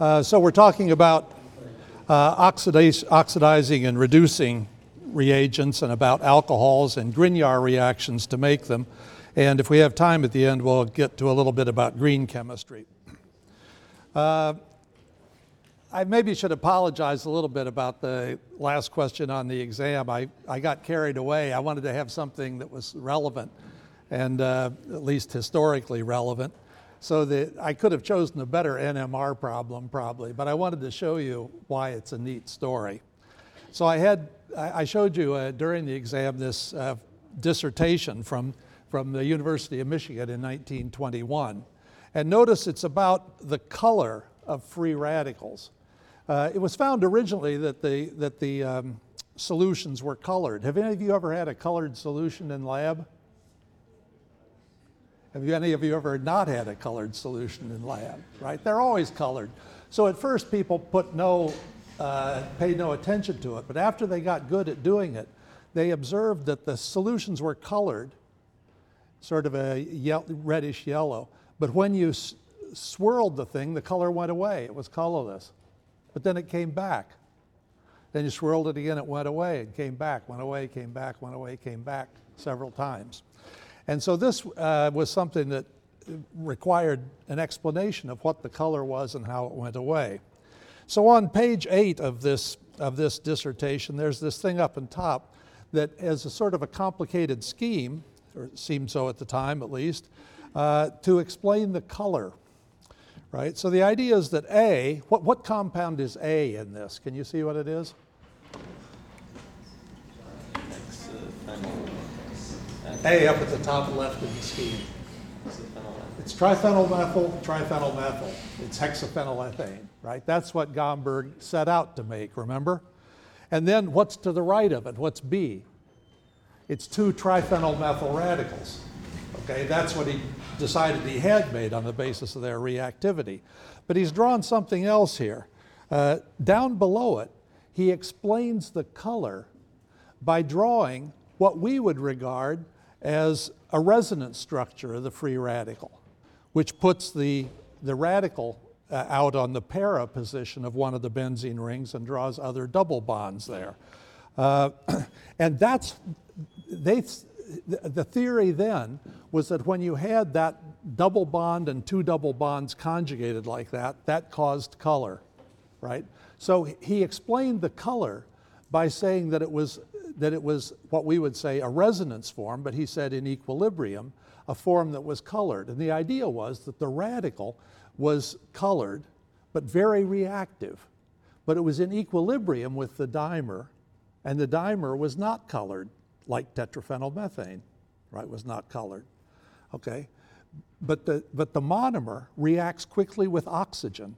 Uh, so we're talking about uh, oxidiz- oxidizing and reducing reagents and about alcohols and Grignard reactions to make them. And if we have time at the end, we'll get to a little bit about green chemistry. Uh, I maybe should apologize a little bit about the last question on the exam. I, I got carried away. I wanted to have something that was relevant and uh, at least historically relevant. So that I could have chosen a better NMR problem probably, but I wanted to show you why it's a neat story. So I had, I showed you uh, during the exam this uh, dissertation from, from the University of Michigan in 1921. And notice it's about the color of free radicals. Uh, it was found originally that the, that the um, solutions were colored. Have any of you ever had a colored solution in lab? Have any of you ever not had a colored solution in lab? Right? They're always colored. So at first people put no, uh, paid no attention to it, but after they got good at doing it, they observed that the solutions were colored, sort of a ye- reddish yellow. But when you s- swirled the thing, the color went away. It was colorless. But then it came back. Then you swirled it again, it went away and came back, went away, came back, went away, came back several times. And so this uh, was something that required an explanation of what the color was and how it went away. So on page eight of this, of this dissertation, there's this thing up on top that has a sort of a complicated scheme, or it seemed so at the time at least, uh, to explain the color right? So the idea is that A, what, what compound is A in this? Can you see what it is? A up at the top left of the scheme. It's triphenylmethyl, triphenylmethyl. It's hexaphenylethane, right? That's what Gomberg set out to make, remember? And then what's to the right of it? What's B? It's two triphenylmethyl radicals. Okay, that's what he decided he had made on the basis of their reactivity. But he's drawn something else here. Uh, down below it, he explains the color by drawing what we would regard as a resonance structure of the free radical, which puts the, the radical uh, out on the para position of one of the benzene rings and draws other double bonds there. Uh, and that's, they, the theory then was that when you had that double bond and two double bonds conjugated like that, that caused color, right? So he explained the color by saying that it was that it was what we would say a resonance form, but he said in equilibrium, a form that was colored. And the idea was that the radical was colored, but very reactive. But it was in equilibrium with the dimer, and the dimer was not colored like tetraphenylmethane, right, was not colored. Okay? But the, but the monomer reacts quickly with oxygen.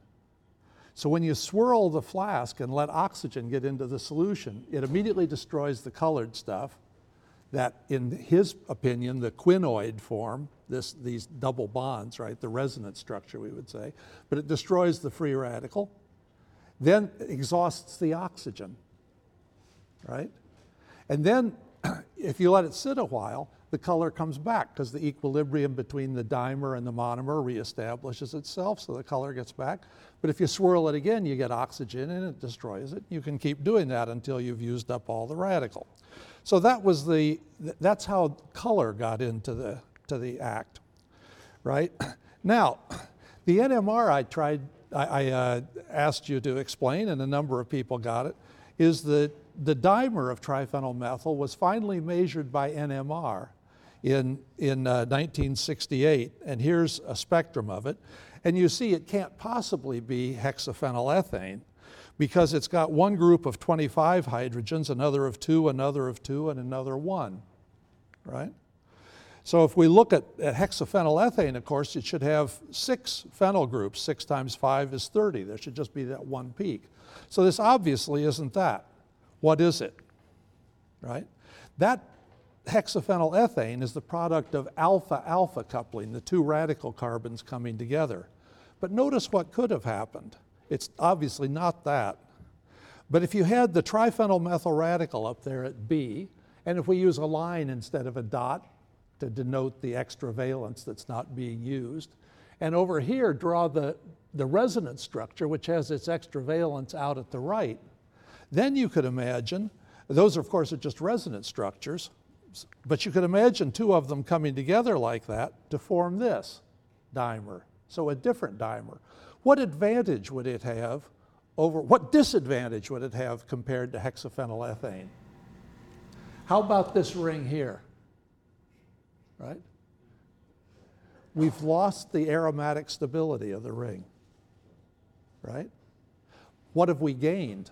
So when you swirl the flask and let oxygen get into the solution, it immediately destroys the colored stuff that, in his opinion, the quinoid form, this, these double bonds, right, the resonance structure, we would say, but it destroys the free radical, then exhausts the oxygen, right? And then if you let it sit a while, the color comes back because the equilibrium between the dimer and the monomer reestablishes itself, so the color gets back. But if you swirl it again, you get oxygen and it destroys it. You can keep doing that until you've used up all the radical. So that was the, that's how color got into the, to the act, right? Now, the NMR I tried, I, I uh, asked you to explain, and a number of people got it, is that the dimer of triphenylmethyl was finally measured by NMR in, in uh, 1968, and here's a spectrum of it. And you see it can't possibly be hexaphenylethane because it's got one group of 25 hydrogens, another of two, another of two, and another one, right? So if we look at, at hexaphenylethane, of course, it should have six phenyl groups. Six times five is 30. There should just be that one peak. So this obviously isn't that. What is it? Right? That hexaphenylethane is the product of alpha alpha coupling, the two radical carbons coming together. But notice what could have happened. It's obviously not that. But if you had the triphenylmethyl radical up there at B, and if we use a line instead of a dot to denote the extra valence that's not being used, and over here draw the, the resonance structure, which has its extra valence out at the right, then you could imagine, those of course are just resonance structures, but you could imagine two of them coming together like that to form this dimer. So a different dimer. What advantage would it have over, what disadvantage would it have compared to hexaphenylethane? How about this ring here? Right? We've lost the aromatic stability of the ring. Right? What have we gained?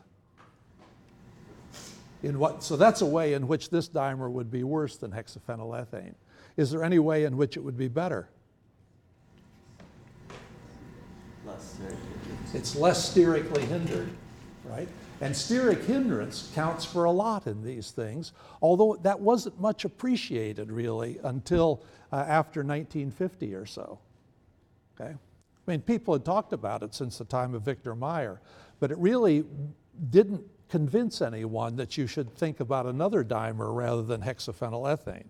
In what, so that's a way in which this dimer would be worse than hexaphenylethane. Is there any way in which it would be better? Less It's less sterically hindered, right? And steric hindrance counts for a lot in these things, although that wasn't much appreciated really until uh, after 1950 or so. Okay? I mean, people had talked about it since the time of Victor Meyer, but it really didn't convince anyone that you should think about another dimer rather than hexaphenylethane.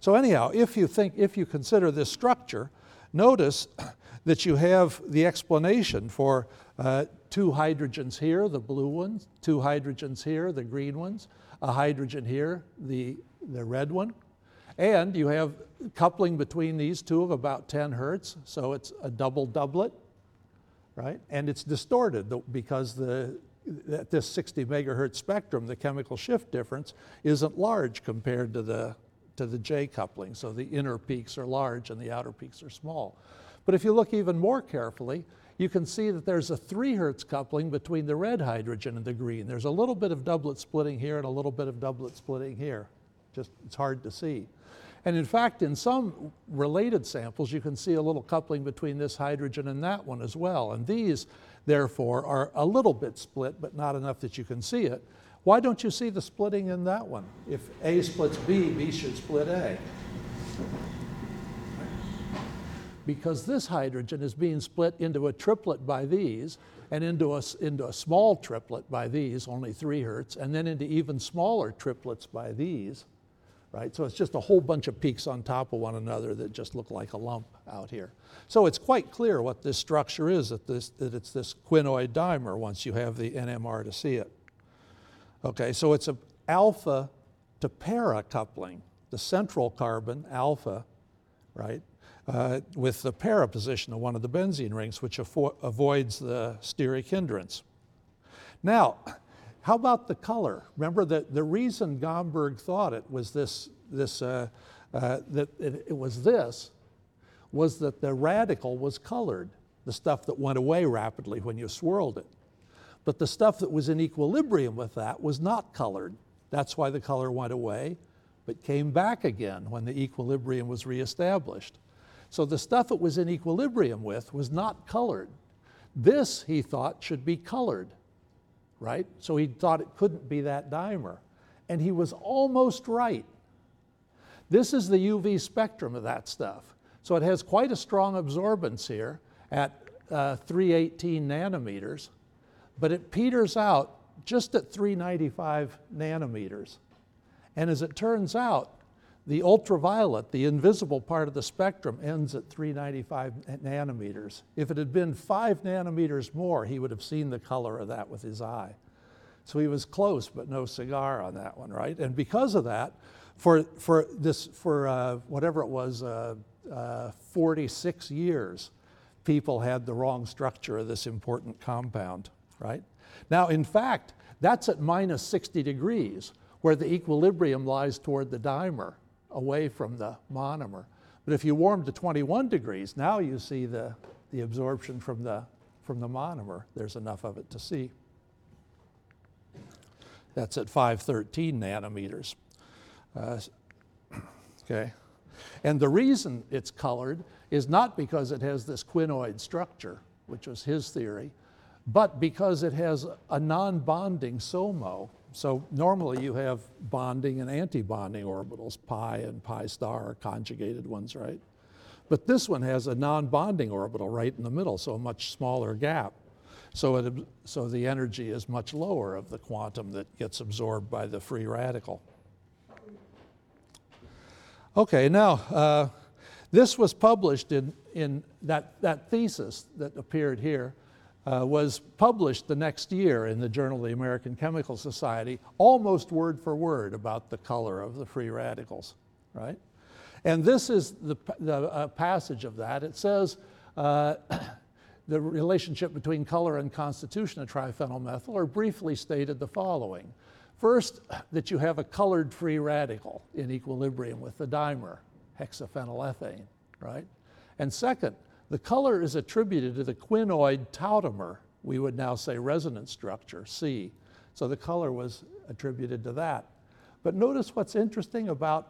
So anyhow, if you think, if you consider this structure, notice that you have the explanation for uh, two hydrogens here, the blue ones, two hydrogens here, the green ones, a hydrogen here, the, the red one. And you have coupling between these two of about 10 hertz, so it's a double doublet, right? And it's distorted because the, at this 60 megahertz spectrum, the chemical shift difference isn't large compared to the, to the J coupling. So the inner peaks are large and the outer peaks are small. But if you look even more carefully, you can see that there's a 3 hertz coupling between the red hydrogen and the green. There's a little bit of doublet splitting here and a little bit of doublet splitting here. Just, it's hard to see. And in fact, in some related samples, you can see a little coupling between this hydrogen and that one as well. And these, therefore, are a little bit split, but not enough that you can see it. Why don't you see the splitting in that one? If A splits B, B should split A because this hydrogen is being split into a triplet by these and into a, into a small triplet by these, only three hertz, and then into even smaller triplets by these, right? So it's just a whole bunch of peaks on top of one another that just look like a lump out here. So it's quite clear what this structure is, that, this, that it's this quinoid dimer once you have the NMR to see it. Okay, so it's an alpha to para coupling, the central carbon, alpha, right, uh, with the para position of one of the benzene rings, which avo- avoids the steric hindrance. Now, how about the color? Remember that the reason Gomberg thought it was this, this uh, uh, that it, it was this, was that the radical was colored, the stuff that went away rapidly when you swirled it. But the stuff that was in equilibrium with that was not colored. That's why the color went away, but came back again when the equilibrium was reestablished. So the stuff it was in equilibrium with was not colored. This, he thought, should be colored, right? So he thought it couldn't be that dimer. And he was almost right. This is the UV spectrum of that stuff. So it has quite a strong absorbance here at uh, 318 nanometers, but it peters out just at 395 nanometers. And as it turns out, the ultraviolet, the invisible part of the spectrum, ends at 395 nanometers. If it had been five nanometers more, he would have seen the color of that with his eye. So he was close, but no cigar on that one, right? And because of that, for, for this, for uh, whatever it was, uh, uh, 46 years, people had the wrong structure of this important compound, right? Now, in fact, that's at minus 60 degrees, where the equilibrium lies toward the dimer away from the monomer. But if you warm to 21 degrees, now you see the, the absorption from the, from the monomer. There's enough of it to see. That's at 513 nanometers. Uh, okay. And the reason it's colored is not because it has this quinoid structure, which was his theory, but because it has a non bonding SOMO so normally you have bonding and anti-bonding orbitals, pi and pi star are conjugated ones, right? But this one has a non-bonding orbital right in the middle, so a much smaller gap. So, it, so the energy is much lower of the quantum that gets absorbed by the free radical. Okay, now uh, This was published in, in that, that thesis that appeared here uh, was published the next year in the Journal of the American Chemical Society, almost word for word about the color of the free radicals, right? And this is the, the uh, passage of that. It says uh, the relationship between color and constitution of triphenylmethyl are briefly stated the following. First, that you have a colored free radical in equilibrium with the dimer, hexaphenylethane, right? And second, the color is attributed to the quinoid tautomer, we would now say resonance structure, C. So the color was attributed to that. But notice what's interesting about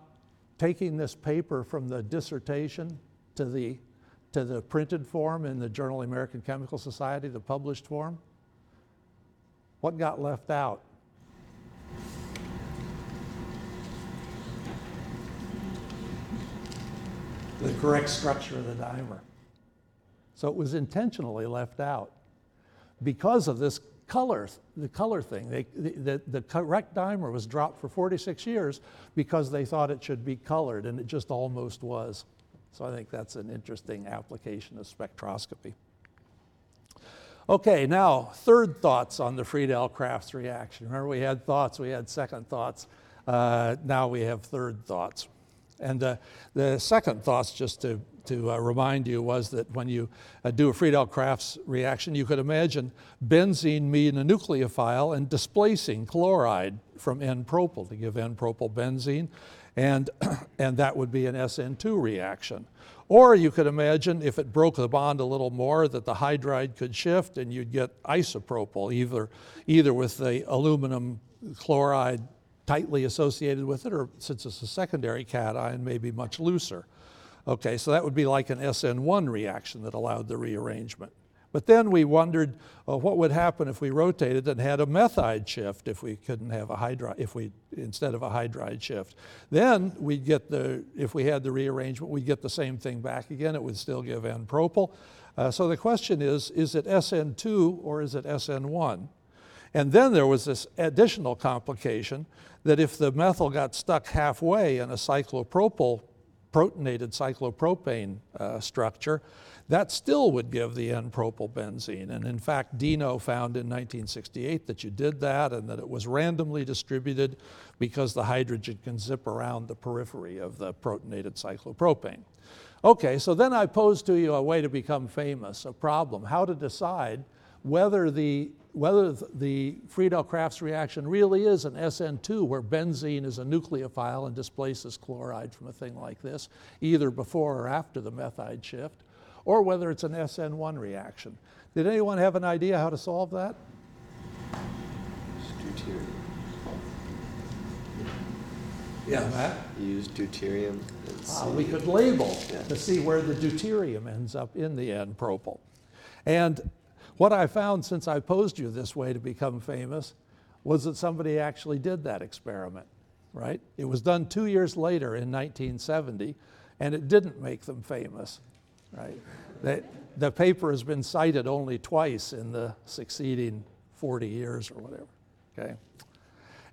taking this paper from the dissertation to the, to the printed form in the Journal of American Chemical Society, the published form. What got left out? The correct structure of the dimer. So it was intentionally left out because of this color, the color thing. They, the, the correct dimer was dropped for 46 years because they thought it should be colored, and it just almost was. So I think that's an interesting application of spectroscopy. Okay, now, third thoughts on the Friedel Crafts reaction. Remember, we had thoughts, we had second thoughts. Uh, now we have third thoughts. And uh, the second thoughts, just to, to uh, remind you, was that when you uh, do a Friedel-Crafts reaction, you could imagine benzene being a nucleophile and displacing chloride from N-propyl to give N-propyl benzene, and, and that would be an SN2 reaction. Or you could imagine if it broke the bond a little more that the hydride could shift and you'd get isopropyl, either, either with the aluminum chloride tightly associated with it, or since it's a secondary cation, maybe much looser. Okay, so that would be like an SN1 reaction that allowed the rearrangement. But then we wondered uh, what would happen if we rotated and had a methide shift if we couldn't have a hydride, if we, instead of a hydride shift. Then we'd get the, if we had the rearrangement, we'd get the same thing back again. It would still give N-propyl. Uh, so the question is, is it SN2 or is it SN1? And then there was this additional complication that if the methyl got stuck halfway in a cyclopropyl, protonated cyclopropane uh, structure, that still would give the N-propyl benzene. And in fact, Deno found in 1968 that you did that and that it was randomly distributed because the hydrogen can zip around the periphery of the protonated cyclopropane. Okay, so then I pose to you a way to become famous, a problem, how to decide whether the whether the Friedel-Crafts reaction really is an SN2 where benzene is a nucleophile and displaces chloride from a thing like this, either before or after the methide shift, or whether it's an SN1 reaction. Did anyone have an idea how to solve that? Deuterium. Yeah, Matt? Use deuterium. and Uh, we could label Yeah. to see where the deuterium ends up in the N-propyl. And what I found since I posed you this way to become famous was that somebody actually did that experiment, right? It was done two years later in 1970, and it didn't make them famous, right? The paper has been cited only twice in the succeeding 40 years or whatever, okay?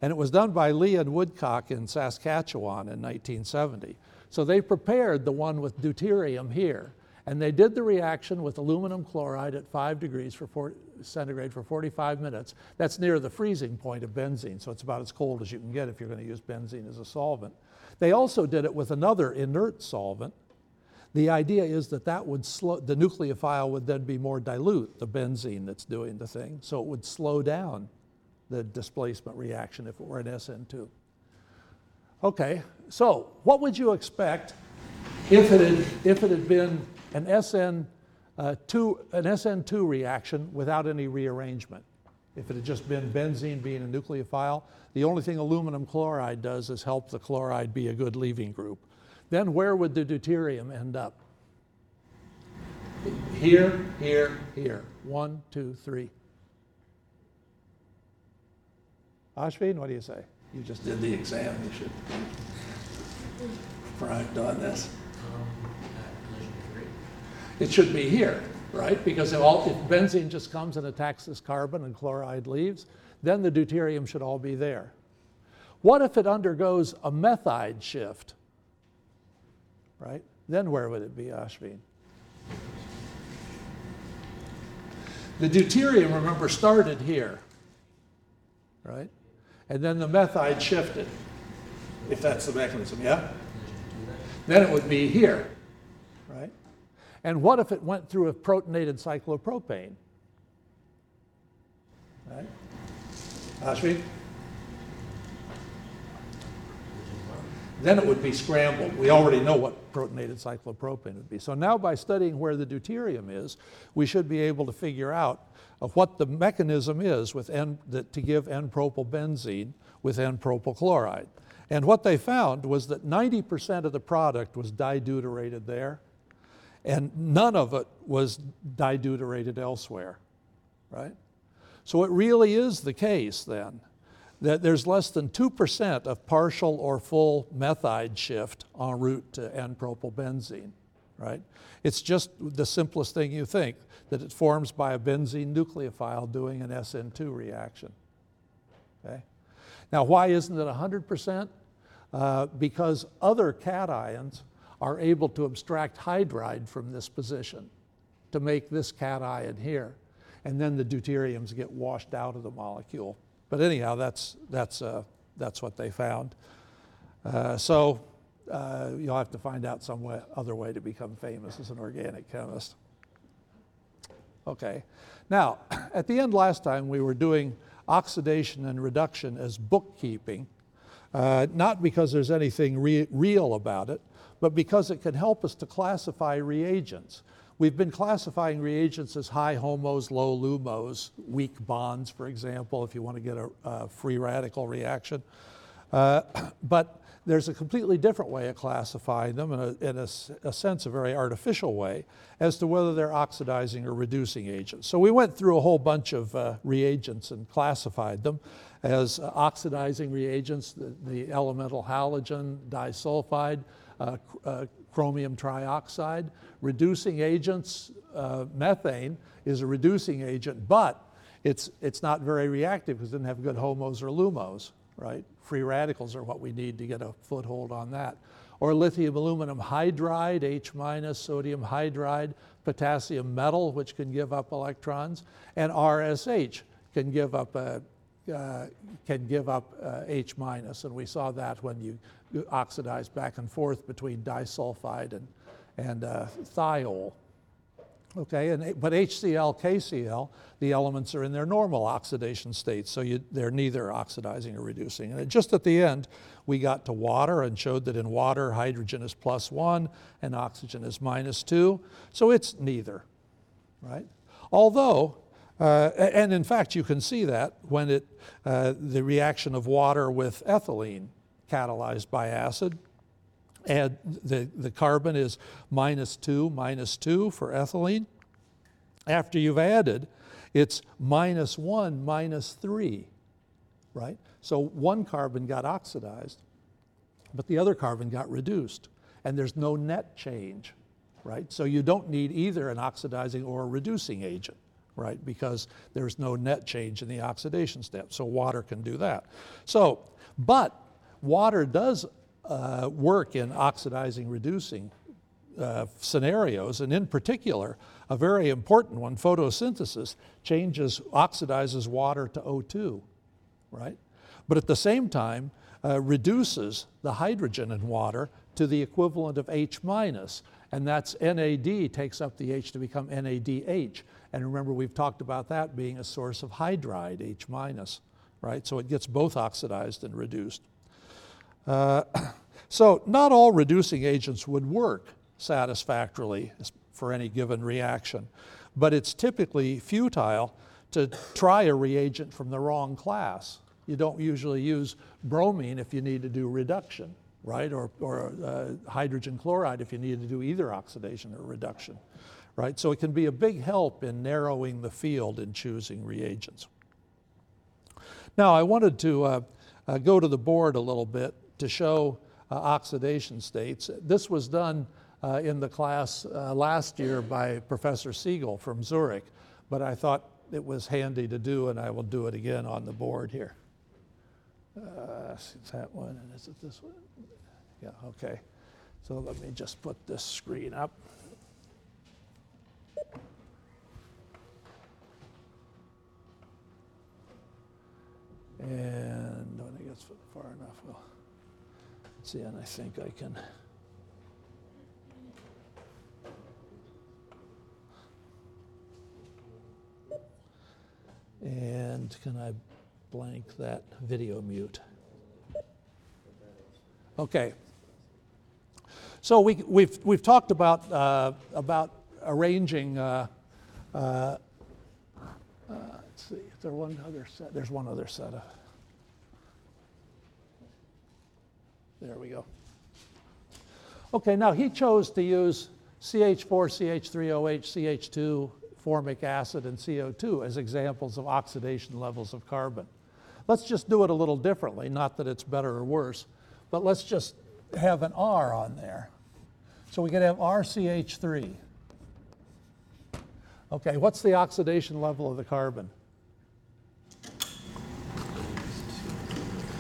And it was done by Lee and Woodcock in Saskatchewan in 1970. So they prepared the one with deuterium here. And they did the reaction with aluminum chloride at 5 degrees for four, centigrade for 45 minutes. That's near the freezing point of benzene, so it's about as cold as you can get if you're going to use benzene as a solvent. They also did it with another inert solvent. The idea is that that would slow, the nucleophile would then be more dilute, the benzene that's doing the thing, so it would slow down the displacement reaction if it were an SN2. Okay, so what would you expect if it had, if it had been an SN, uh, two, an SN2 reaction without any rearrangement? If it had just been benzene being a nucleophile, the only thing aluminum chloride does is help the chloride be a good leaving group. Then where would the deuterium end up? Here, here, here. One, two, three. Ashvin, what do you say? You just did the exam, you should brag on this. It should be here, right? Because if, all, if benzene just comes and attacks this carbon and chloride leaves, then the deuterium should all be there. What if it undergoes a methide shift, right? then where would it be, Ashvin? The deuterium, remember, started here, right? And then the methide shifted, if that's the mechanism, yeah? Then it would be here, right? And what if it went through a protonated cyclopropane? Right? Ashvin? Then it would be scrambled. We already know what protonated cyclopropane would be. So now by studying where the deuterium is, we should be able to figure out uh, what the mechanism is with N, that, to give N-propylbenzene with N-propyl chloride. And what they found was that 90% of the product was dideuterated there, and none of it was dideuterated elsewhere, right? So it really is the case then that there's less than 2% of partial or full methide shift en route to N-propylbenzene, right? It's just the simplest thing you think, that it forms by a benzene nucleophile doing an SN2 reaction, okay? Now, why isn't it 100%? Uh, because other cations are able to abstract hydride from this position to make this cation here. And then the deuteriums get washed out of the molecule. But anyhow, that's, that's, uh, that's what they found. Uh, so uh, you'll have to find out some way, other way to become famous as an organic chemist. Okay. Now, at the end last time, we were doing oxidation and reduction as bookkeeping, uh, not because there's anything re- real about it, but because it can help us to classify reagents. We've been classifying reagents as high homos, low lumos, weak bonds, for example, if you want to get a, a free radical reaction. Uh, but there's a completely different way of classifying them, in, a, in a, a, sense, a very artificial way, as to whether they're oxidizing or reducing agents. So we went through a whole bunch of uh, reagents and classified them as uh, oxidizing reagents, the, the, elemental halogen, disulfide, uh, uh, chromium trioxide. Reducing agents, uh, methane is a reducing agent, but it's, it's not very reactive because it doesn't have good homos or lumos, right? Free radicals are what we need to get a foothold on that. Or lithium aluminum hydride, H minus, sodium hydride, potassium metal, which can give up electrons, and RSH can give up a, uh, can give up uh, H minus, and we saw that when you oxidize back and forth between disulfide and, and uh, thiol. Okay, and, but HCl, KCl, the elements are in their normal oxidation state, so you, they're neither oxidizing or reducing. And just at the end, we got to water and showed that in water, hydrogen is plus one and oxygen is minus two, so it's neither, right? Although, uh, and in fact, you can see that when it, uh, the reaction of water with ethylene catalyzed by acid, and the, the carbon is minus 2, minus 2 for ethylene. After you've added, it's minus 1, minus 3, right? So one carbon got oxidized, but the other carbon got reduced, and there's no net change, right? So you don't need either an oxidizing or a reducing agent, right? Because there's no net change in the oxidation step. So water can do that. So, but water does uh, work in oxidizing, reducing uh, scenarios, and in particular, a very important one, photosynthesis, changes, oxidizes water to O2, right? But at the same time, uh, reduces the hydrogen in water to the equivalent of H minus, and that's NAD takes up the H to become NADH. And remember, we've talked about that being a source of hydride, H minus, right? So it gets both oxidized and reduced. Uh, so not all reducing agents would work satisfactorily for any given reaction, but it's typically futile to try a reagent from the wrong class. You don't usually use bromine if you need to do reduction, right? Or, or uh, hydrogen chloride if you need to do either oxidation or reduction, right? So it can be a big help in narrowing the field in choosing reagents. Now, I wanted to uh, uh, go to the board a little bit to show uh, oxidation states. This was done uh, in the class uh, last year by Professor Siegel from Zurich, but I thought it was handy to do, and I will do it again on the board here. Uh, is that one, and is it this one? Yeah, okay. So let me just put this screen up. And when it gets far enough, we'll see, and I think I can. And can I blank that video mute? Okay. So we, we've, we've talked about, uh, about arranging, uh, uh, uh, let's see, is there one other set? There's one other set of. There we go. Okay, now he chose to use CH4, CH3OH, CH2, formic acid, and CO2 as examples of oxidation levels of carbon. Let's just do it a little differently, not that it's better or worse, but let's just have an R on there. So we could have RCH3. Okay, what's the oxidation level of the carbon?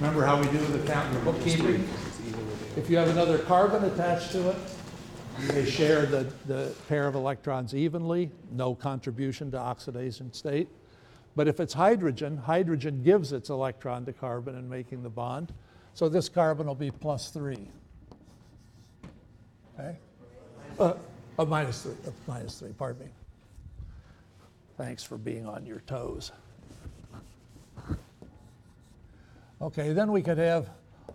Remember how we do the count in the bookkeeping? If you have another carbon attached to it, they share the, the pair of electrons evenly, no contribution to oxidation state. But if it's hydrogen, hydrogen gives its electron to carbon in making the bond. So this carbon will be plus three. Okay? Uh, uh, minus three, uh, minus three, pardon me. Thanks for being on your toes. Okay, then we could have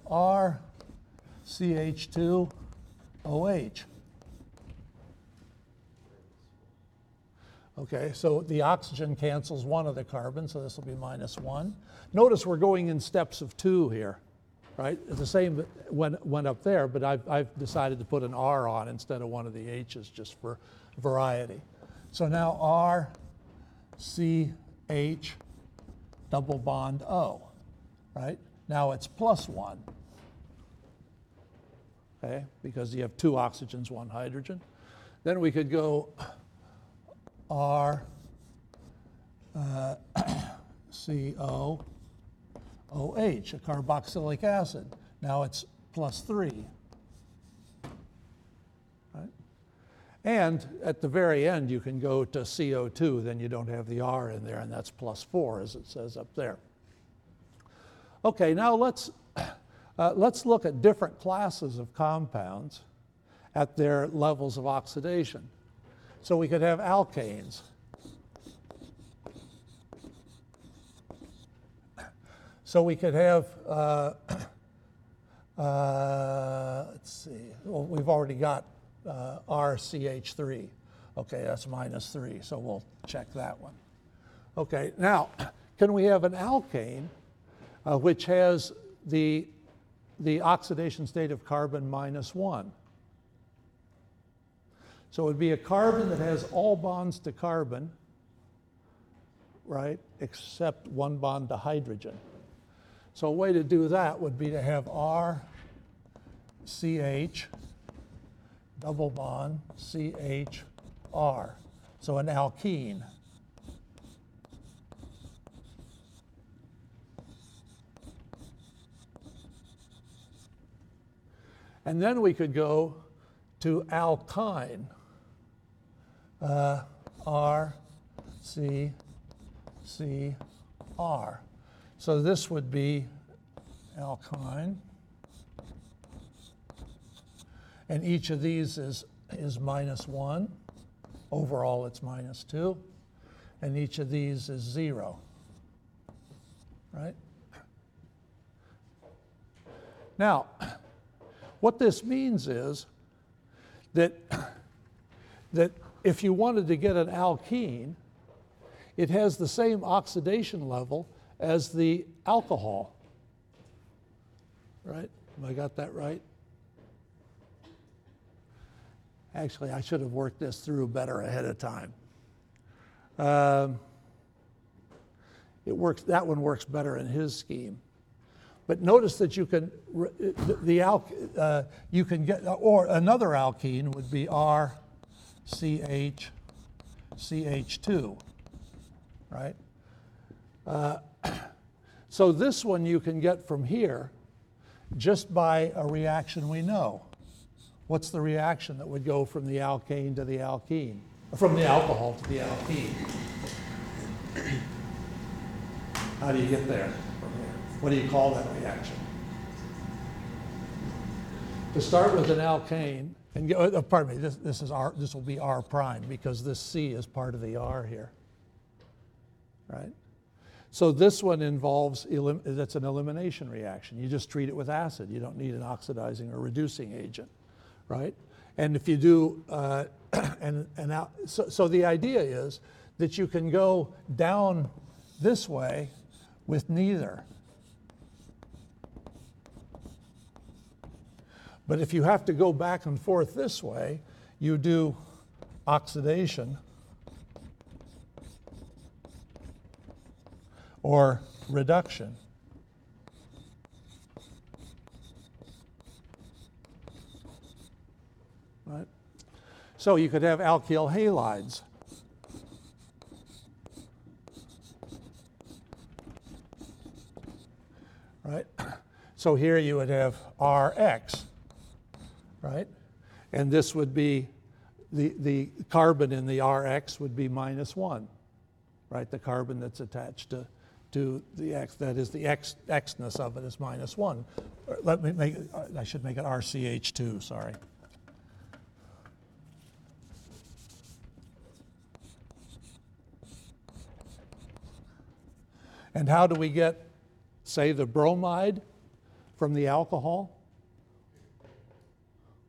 RCH2OH. Okay, so the oxygen cancels one of the carbons, so this will be minus one. Notice we're going in steps of two here, right? The same went, went up there, but I've, I've decided to put an R on instead of one of the H's just for variety. So now R, C, H, double bond O, right? Now it's plus one, okay? Because you have two oxygens, one hydrogen. Then we could go R uh, CO OH, a carboxylic acid. Now it's plus three. And at the very end, you can go to CO2, then you don't have the R in there, and that's plus four, as it says up there. Okay, now let's, uh, let's look at different classes of compounds at their levels of oxidation. So we could have alkanes. So we could have, uh, uh, let's see, well, we've already got uh, RCH3. Okay, that's minus 3, so we'll check that one. Okay, now, can we have an alkane uh, which has the, the oxidation state of carbon minus 1? So it would be a carbon that has all bonds to carbon, right, except one bond to hydrogen. So a way to do that would be to have R, CH, double bond, CHR. So an alkene. And then we could go to alkyne uh, R, C, C, R. So this would be alkyne. And each of these is, is minus 1. Overall, it's minus 2. And each of these is 0. Right? Now, what this means is that, that if you wanted to get an alkene, it has the same oxidation level as the alcohol. Right? Have I got that right? Actually, I should have worked this through better ahead of time. Um, it works, that one works better in his scheme. But notice that you can, the, the uh, you can get, or another alkene would be R CH, CH2, right? Uh, so this one you can get from here just by a reaction we know. What's the reaction that would go from the alkane to the alkene? From the alcohol to the alkene? How do you get there? What do you call that reaction? To start with an alkane, and, uh, pardon me, this, this is R, this will be R prime because this C is part of the R here. Right? So this one involves, that's an elimination reaction. You just treat it with acid. You don't need an oxidizing or reducing agent, right? And if you do, uh, and, and out, so, so the idea is that you can go down this way with neither. But if you have to go back and forth this way, you do oxidation or reduction. Right? So you could have alkyl halides. Right? So here you would have Rx, right? And this would be the, the carbon in the Rx would be minus one, right? The carbon that's attached to, to the X, that is the X, Xness of it is minus one. Uh, let me make, uh, I should make it RCH2, sorry. And how do we get, say, the bromide from the alcohol?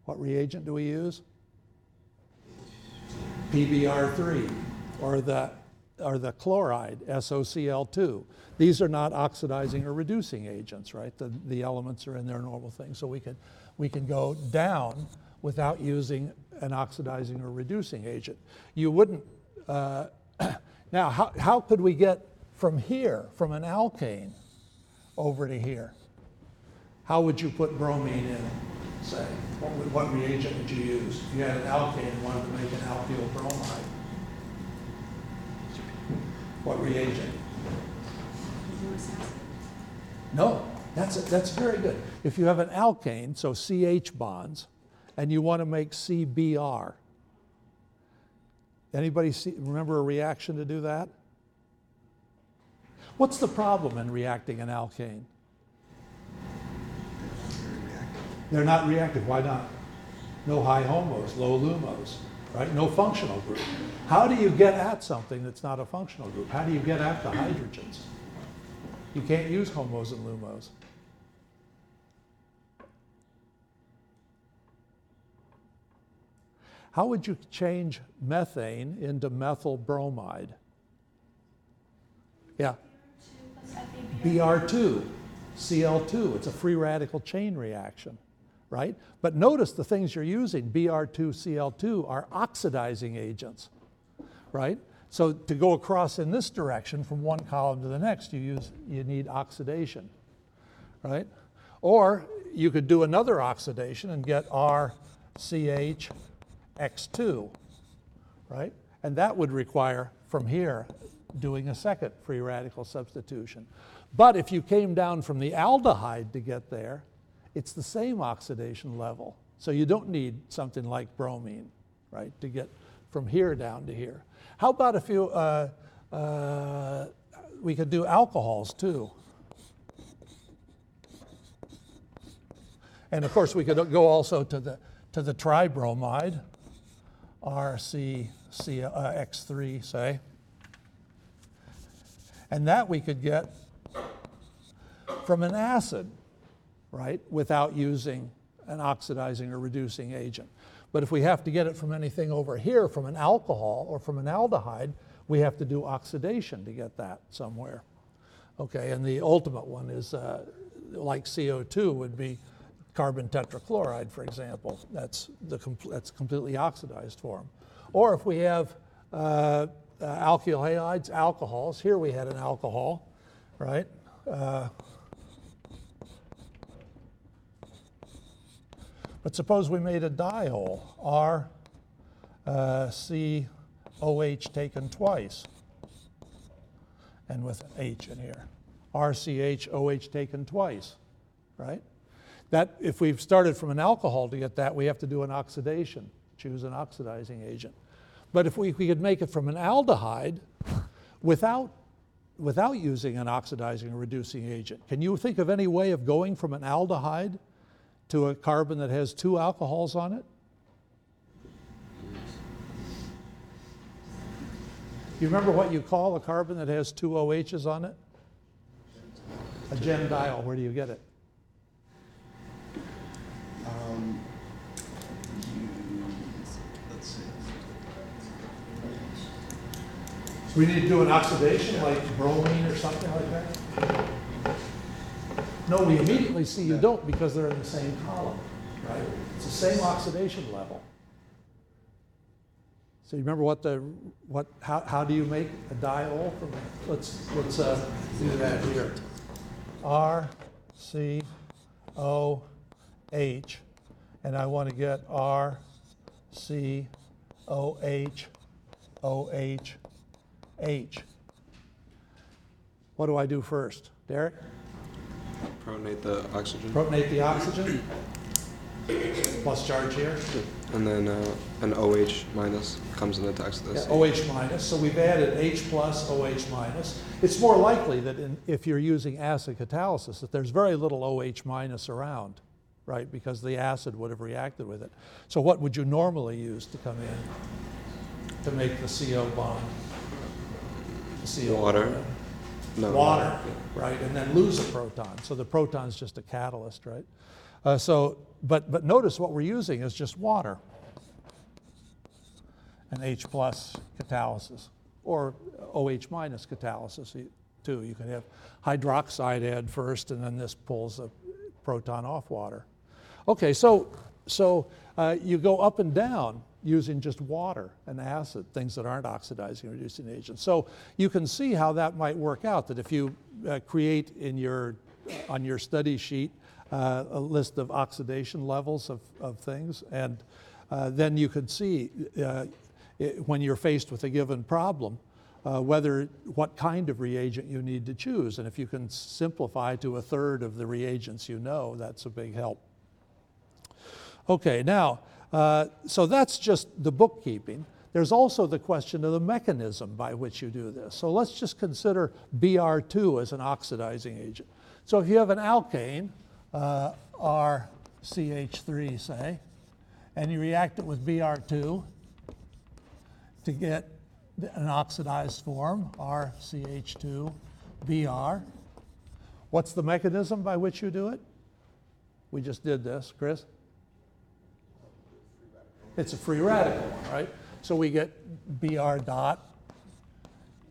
What reagent do we use? PBr3 or the, or the chloride, SOCl2. These are not oxidizing or reducing agents, right? The, the elements are in their normal thing. So we can, we can go down without using an oxidizing or reducing agent. You wouldn't, uh, now, how, how could we get from here, from an alkane, over to here? How would you put bromine in, say? What, what reagent would you use? If you had an alkane and wanted to make an alkyl bromide, what reagent? No, that's, that's very good. If you have an alkane, so CH bonds, and you want to make CBr, anybody see, remember a reaction to do that? What's the problem in reacting an alkane? They're not reactive. Why not? No high homos, low lumos, right? No functional group. How do you get at something that's not a functional group? How do you get at the hydrogens? You can't use homos and lumos. How would you change methane into methyl bromide? Yeah. Br2, Cl2. It's a free radical chain reaction, right? But notice the things you're using, Br2, Cl2, are oxidizing agents, right? So to go across in this direction from one column to the next, you use you need oxidation, right? Or you could do another oxidation and get RCHX2, right? And that would require from here doing a second free radical substitution. But if you came down from the aldehyde to get there, it's the same oxidation level. So you don't need something like bromine, right, to get from here down to here. How about if you, uh, uh, we could do alcohols too. And of course, we could go also to the, to the tribromide, RCX3, say. And that we could get from an acid, right, without using an oxidizing or reducing agent. But if we have to get it from anything over here, from an alcohol or from an aldehyde, we have to do oxidation to get that somewhere. Okay, and the ultimate one is uh, like CO2 would be carbon tetrachloride, for example. That's, the that's completely oxidized form. Or if we have uh, uh, alkyl halides, alcohols, here we had an alcohol, right? But suppose we made a diol, R uh, C OH taken twice, and with an H in here. RCH OH taken twice, right? That, if we've started from an alcohol to get that, we have to do an oxidation, choose an oxidizing agent. But if we, we could make it from an aldehyde without, without using an oxidizing or reducing agent, can you think of any way of going from an aldehyde to a carbon that has two alcohols on it? You remember what you call a carbon that has two OHs on it? A gemdiol. Where do you get it? Um, use, let's see. We need to do an oxidation like bromine or something like that? No, we immediately see you don't because they're in the same column, right? It's the same oxidation level. So you remember what the, what, how, how do you make a diol from, let's, let's, uh, do that here. R, C, O, H, and I want to get R, C, O, H, O, H, H. What do I do first? Derek? Protonate the oxygen, Protonate the oxygen? Plus charge here? and then uh, an OH minus comes in attacks Yeah, this. OH minus, so we've added H plus, OH minus. It's more likely that in, if you're using acid catalysis, that there's very little OH minus around, right? Because the acid would have reacted with it. So what would you normally use to come in to make the CO bond? The CO Water. bond? No. water, right, and then lose a proton. So the proton's just a catalyst, right? Uh, so, but, but notice what we're using is just water and H plus catalysis, or OH minus catalysis too. You can have hydroxide add first, and then this pulls a proton off water. Okay, so, so uh, you go up and down using just water and acid, things that aren't oxidizing reducing agents. So you can see how that might work out, that if you uh, create in your, on your study sheet uh, a list of oxidation levels of, of things, and uh, then you could see uh, it, when you're faced with a given problem, uh, whether what kind of reagent you need to choose. And if you can simplify to a third of the reagents you know, that's a big help. Okay, now, uh, so that's just the bookkeeping. There's also the question of the mechanism by which you do this. So let's just consider Br2 as an oxidizing agent. So if you have an alkane, uh, RCH3, say, and you react it with Br2 to get an oxidized form, RCH2Br. What's the mechanism by which you do it? We just did this, Chris. It's a free radical, right? So we get Br dot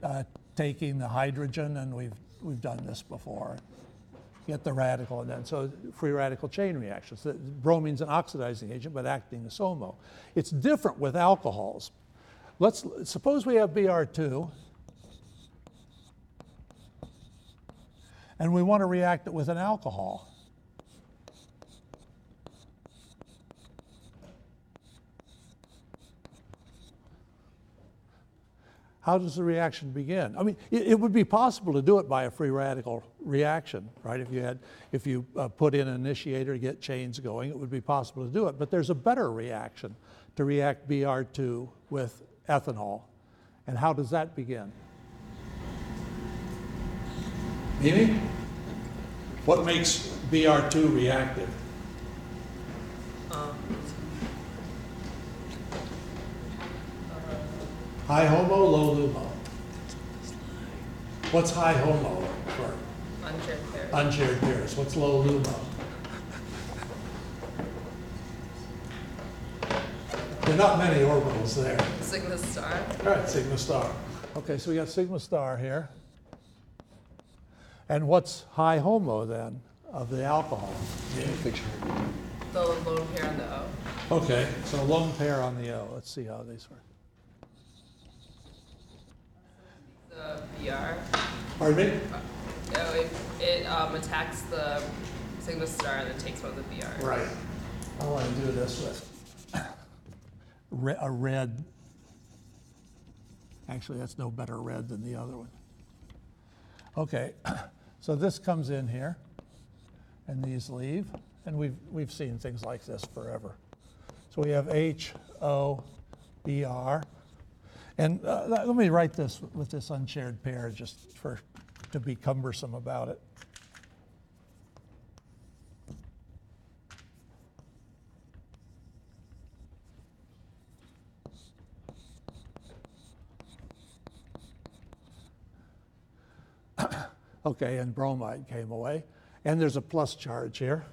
uh, taking the hydrogen, and we've, we've done this before. Get the radical, and then, so free radical chain reactions. The Bromine's an oxidizing agent, but acting as HOMO. It's different with alcohols. Let's, suppose we have Br2, and we want to react it with an alcohol. How does the reaction begin? I mean, it, it would be possible to do it by a free radical reaction, right? If you had, if you uh, put in an initiator to get chains going, it would be possible to do it. But there's a better reaction to react Br2 with ethanol. And how does that begin? Mimi? What makes Br2 reactive? High homo, low lumo. What's high homo for Unshared pair. unshared pairs? What's low lumo? There are not many orbitals there. Sigma star. All right, sigma star. Okay, so we got sigma star here. And what's high homo then of the alcohol? Picture. The lone pair on the O. Okay, so lone pair on the O. Let's see how these work. BR. Pardon me? Oh, it, it um, attacks the Sigma star and then takes one of the BR. Right. I want to do this with re- a red. Actually, that's no better red than the other one. Okay, so this comes in here, and these leave, and we've, we've seen things like this forever. So we have H, O, B, R. And uh, let me write this with this unshared pair just for, to be cumbersome about it. Okay, and bromide came away. And there's a plus charge here.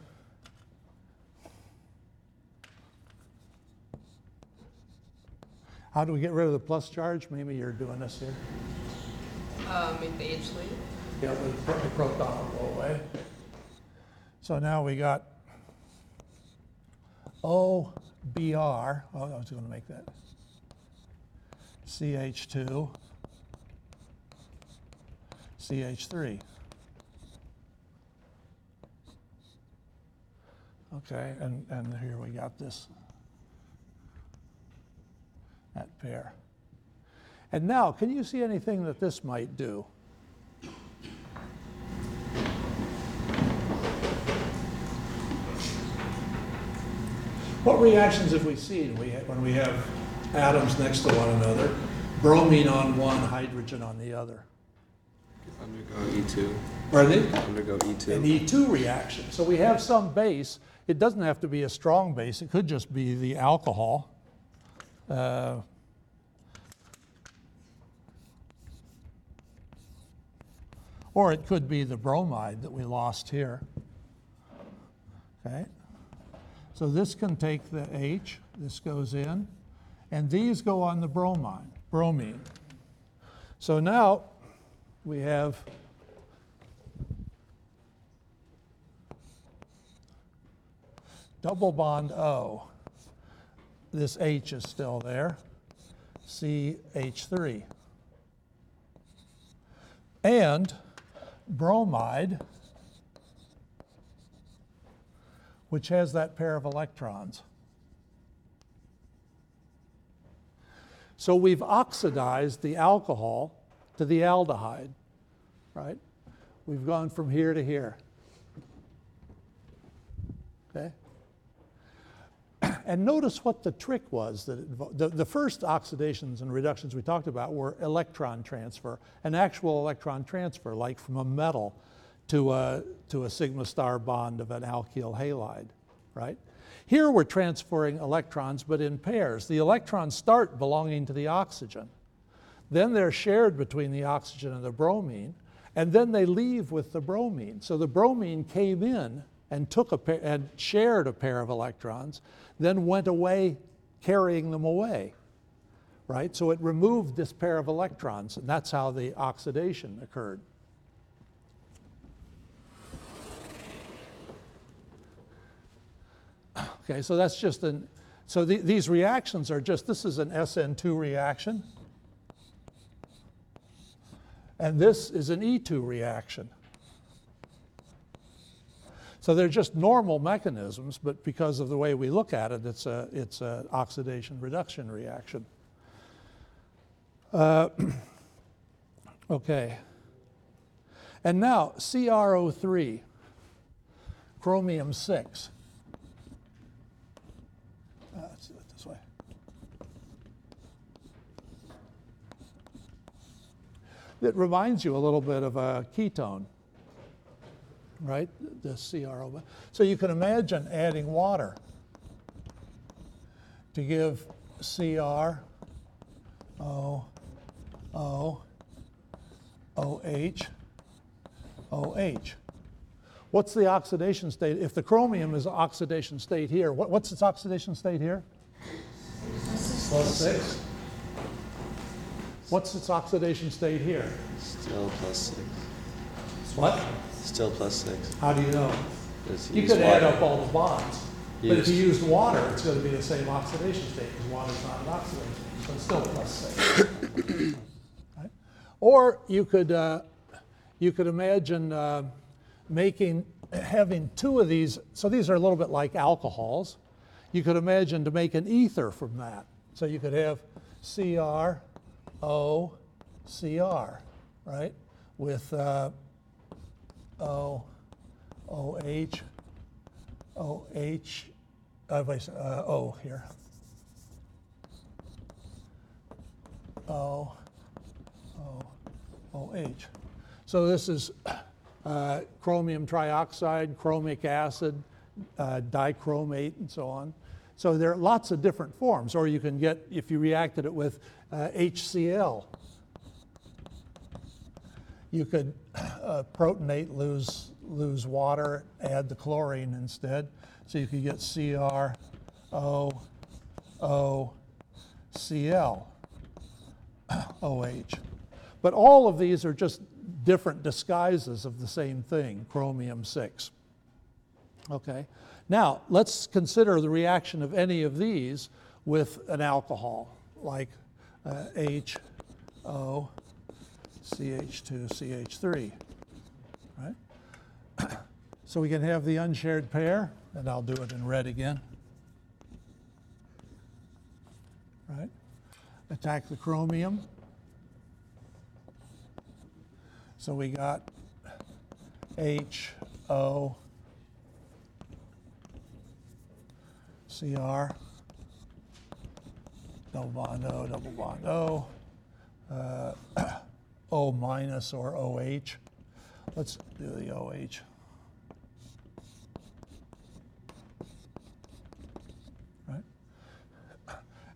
How do we get rid of the plus charge? Maybe you're doing this here. Um, make the H leave. Yeah, the proton will go away. So now we got OBr, oh, I was going to make that CH2, CH3. Okay, and, and here we got this, that pair. And now, can you see anything that this might do? What reactions have we seen when we have atoms next to one another? Bromine on one, hydrogen on the other. Undergo E2. Are they? Undergo E E2. An E2 reaction. So we have some base. It doesn't have to be a strong base. It could just be the alcohol. Uh, or it could be the bromide that we lost here. Okay? So this can take the H, this goes in, and these go on the bromine, bromine. So now we have double bond O. This H is still there, CH3. And bromide, which has that pair of electrons. So we've oxidized the alcohol to the aldehyde, right? We've gone from here to here. Okay? And notice what the trick was that it, the, the first oxidations and reductions we talked about were electron transfer, an actual electron transfer, like from a metal to a, to a sigma star bond of an alkyl halide, right? Here we're transferring electrons, but in pairs. The electrons start belonging to the oxygen. Then they're shared between the oxygen and the bromine, and then they leave with the bromine. So the bromine came in and took a pair, and shared a pair of electrons, then went away carrying them away. Right? So it removed this pair of electrons, and that's how the oxidation occurred. Okay, so that's just an, so the, these reactions are just, this is an SN2 reaction. And this is an E2 reaction. So they're just normal mechanisms, but because of the way we look at it, it's a it's an oxidation reduction reaction. Uh, okay. And now CrO3, chromium 6. Uh, let's do it this way. It reminds you a little bit of a ketone right? The CRO. So you can imagine adding water to give CR, O, O, OH, OH. What's the oxidation state? If the chromium is oxidation state here, what, what's its oxidation state here? Plus six. What's its oxidation state here? Still plus 6. What? Still plus 6. How do you know? You use could add water. up all the bonds. But if you Use- used water, it's going to be the same oxidation state because water's not an oxidant, so it's still plus six. Right? Or you could, uh, you could imagine uh, making, having two of these, so these are a little bit like alcohols. You could imagine to make an ether from that. So you could have CR, O, CR, right? With uh, O, OH, OH, uh, wait, uh, O here. O, O, OH. So this is uh, chromium trioxide, chromic acid, uh, dichromate, and so on. So there are lots of different forms, or you can get, if you reacted it with uh, HCl, you could uh, protonate, lose, lose water, add the chlorine instead. So you could get CrO, O, OH. But all of these are just different disguises of the same thing, chromium 6. Okay, now let's consider the reaction of any of these with an alcohol, like uh, HO, CH2, CH3, right? So we can have the unshared pair, and I'll do it in red again. Right? Attack the chromium. So we got HO, CR, double bond O, double bond O, uh, O minus or OH. Let's do the OH. Right?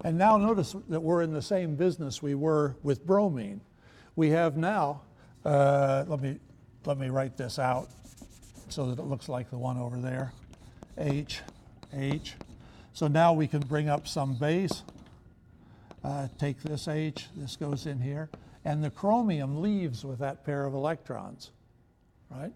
And now notice that we're in the same business we were with bromine. We have now, uh, let me let me write this out so that it looks like the one over there. H, H. So now we can bring up some base. Uh, take this H, this goes in here, and the chromium leaves with that pair of electrons, right?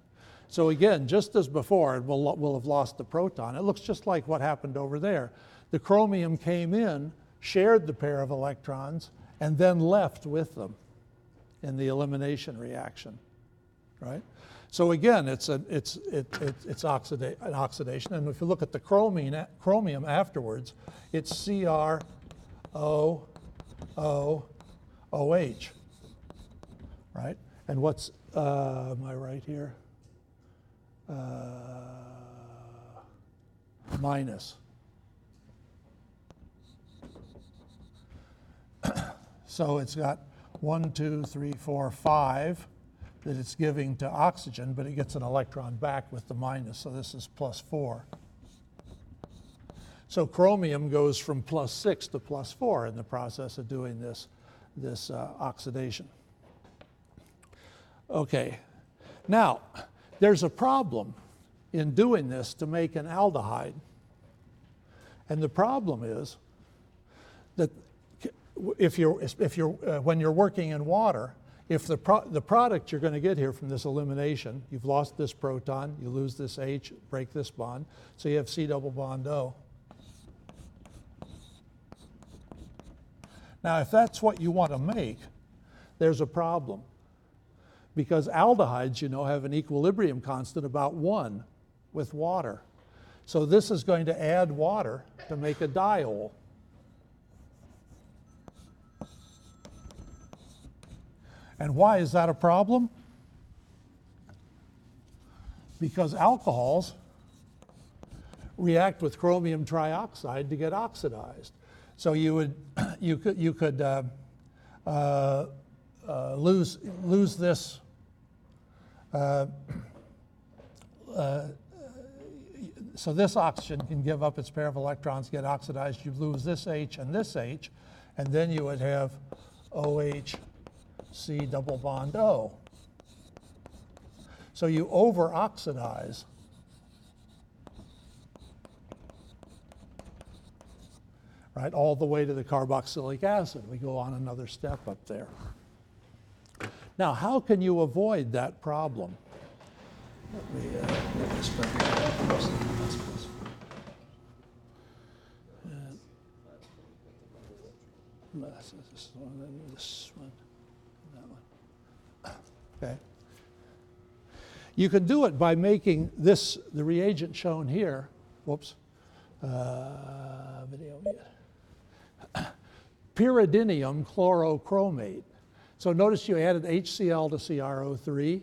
So again, just as before, it will, will have lost the proton. It looks just like what happened over there. The chromium came in, shared the pair of electrons, and then left with them in the elimination reaction, right? So again, it's, a, it's, it, it, it's oxida- an oxidation. And if you look at the chromium, chromium afterwards, it's CrO, O, OH, right? And what's, uh, am I right here? Uh, minus. so it's got one, two, three, four, five that it's giving to oxygen, but it gets an electron back with the minus, so this is plus four. So chromium goes from plus six to plus four in the process of doing this, this uh, oxidation. Okay, now there's a problem in doing this to make an aldehyde. And the problem is that if you're, if you're, uh, when you're working in water, if the, pro- the product you're going to get here from this elimination, you've lost this proton, you lose this H, break this bond, so you have C double bond O. Now, if that's what you want to make, there's a problem. Because aldehydes, you know, have an equilibrium constant about one with water. So this is going to add water to make a diol. And why is that a problem? Because alcohols react with chromium trioxide to get oxidized. So you would you could you could uh, uh, uh, lose lose this. Uh, uh, so this oxygen can give up its pair of electrons, get oxidized. You lose this H and this H, and then you would have OH C double bond O. So you over oxidize. Right, all the way to the carboxylic acid. We go on another step up there. Now, how can you avoid that problem? Me uh. Okay. You can do it by making this, the reagent shown here, whoops, uh, video. Pyridinium chlorochromate. So notice you added HCl to CrO3,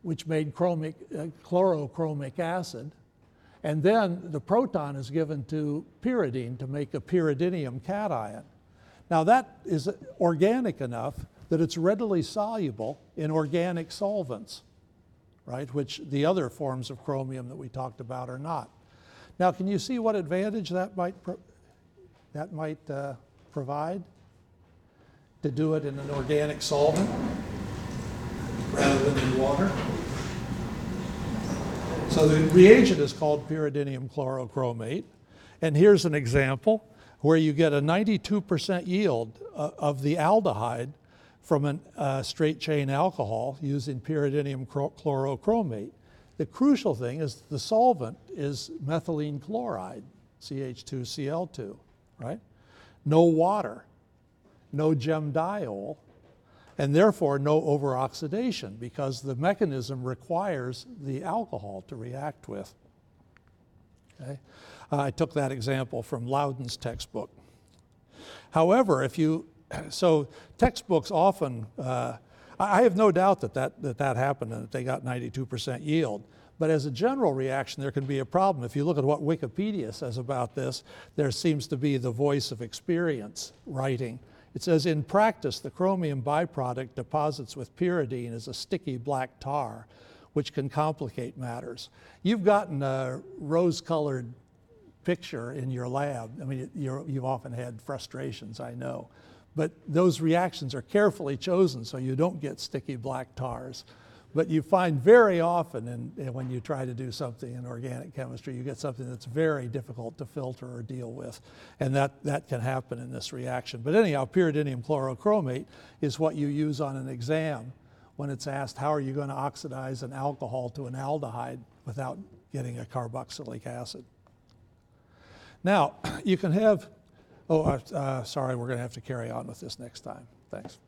which made chromic, uh, chlorochromic acid. And then the proton is given to pyridine to make a pyridinium cation. Now, that is organic enough that it's readily soluble in organic solvents, right? Which the other forms of chromium that we talked about are not. Now, can you see what advantage that might, that might uh, provide? To do it in an organic solvent rather than in water? So the reagent is called pyridinium chlorochromate. And here's an example where you get a 92% yield uh, of the aldehyde from a uh, straight chain alcohol using pyridinium chlorochromate. The crucial thing is the solvent is methylene chloride, CH2Cl2, right? No water, no gem gemdiol, and therefore no overoxidation because the mechanism requires the alcohol to react with. Okay? Uh, I took that example from Loudon's textbook. However, if you, so textbooks often, uh, I I have no doubt that that, that that happened and that they got 92% yield. But as a general reaction, there can be a problem. If you look at what Wikipedia says about this, there seems to be the voice of experience writing. It says, in practice, the chromium byproduct deposits with pyridine as a sticky black tar, which can complicate matters. You've gotten a rose colored picture in your lab. I mean, you're, you've often had frustrations, I know. But those reactions are carefully chosen so you don't get sticky black tars. But you find very often in when you try to do something in organic chemistry, you get something that's very difficult to filter or deal with. And that, that can happen in this reaction. But anyhow, pyridinium chlorochromate is what you use on an exam when it's asked, how are you going to oxidize an alcohol to an aldehyde without getting a carboxylic acid? Now, you can have, oh, uh, uh, sorry, we're going to have to carry on with this next time. Thanks.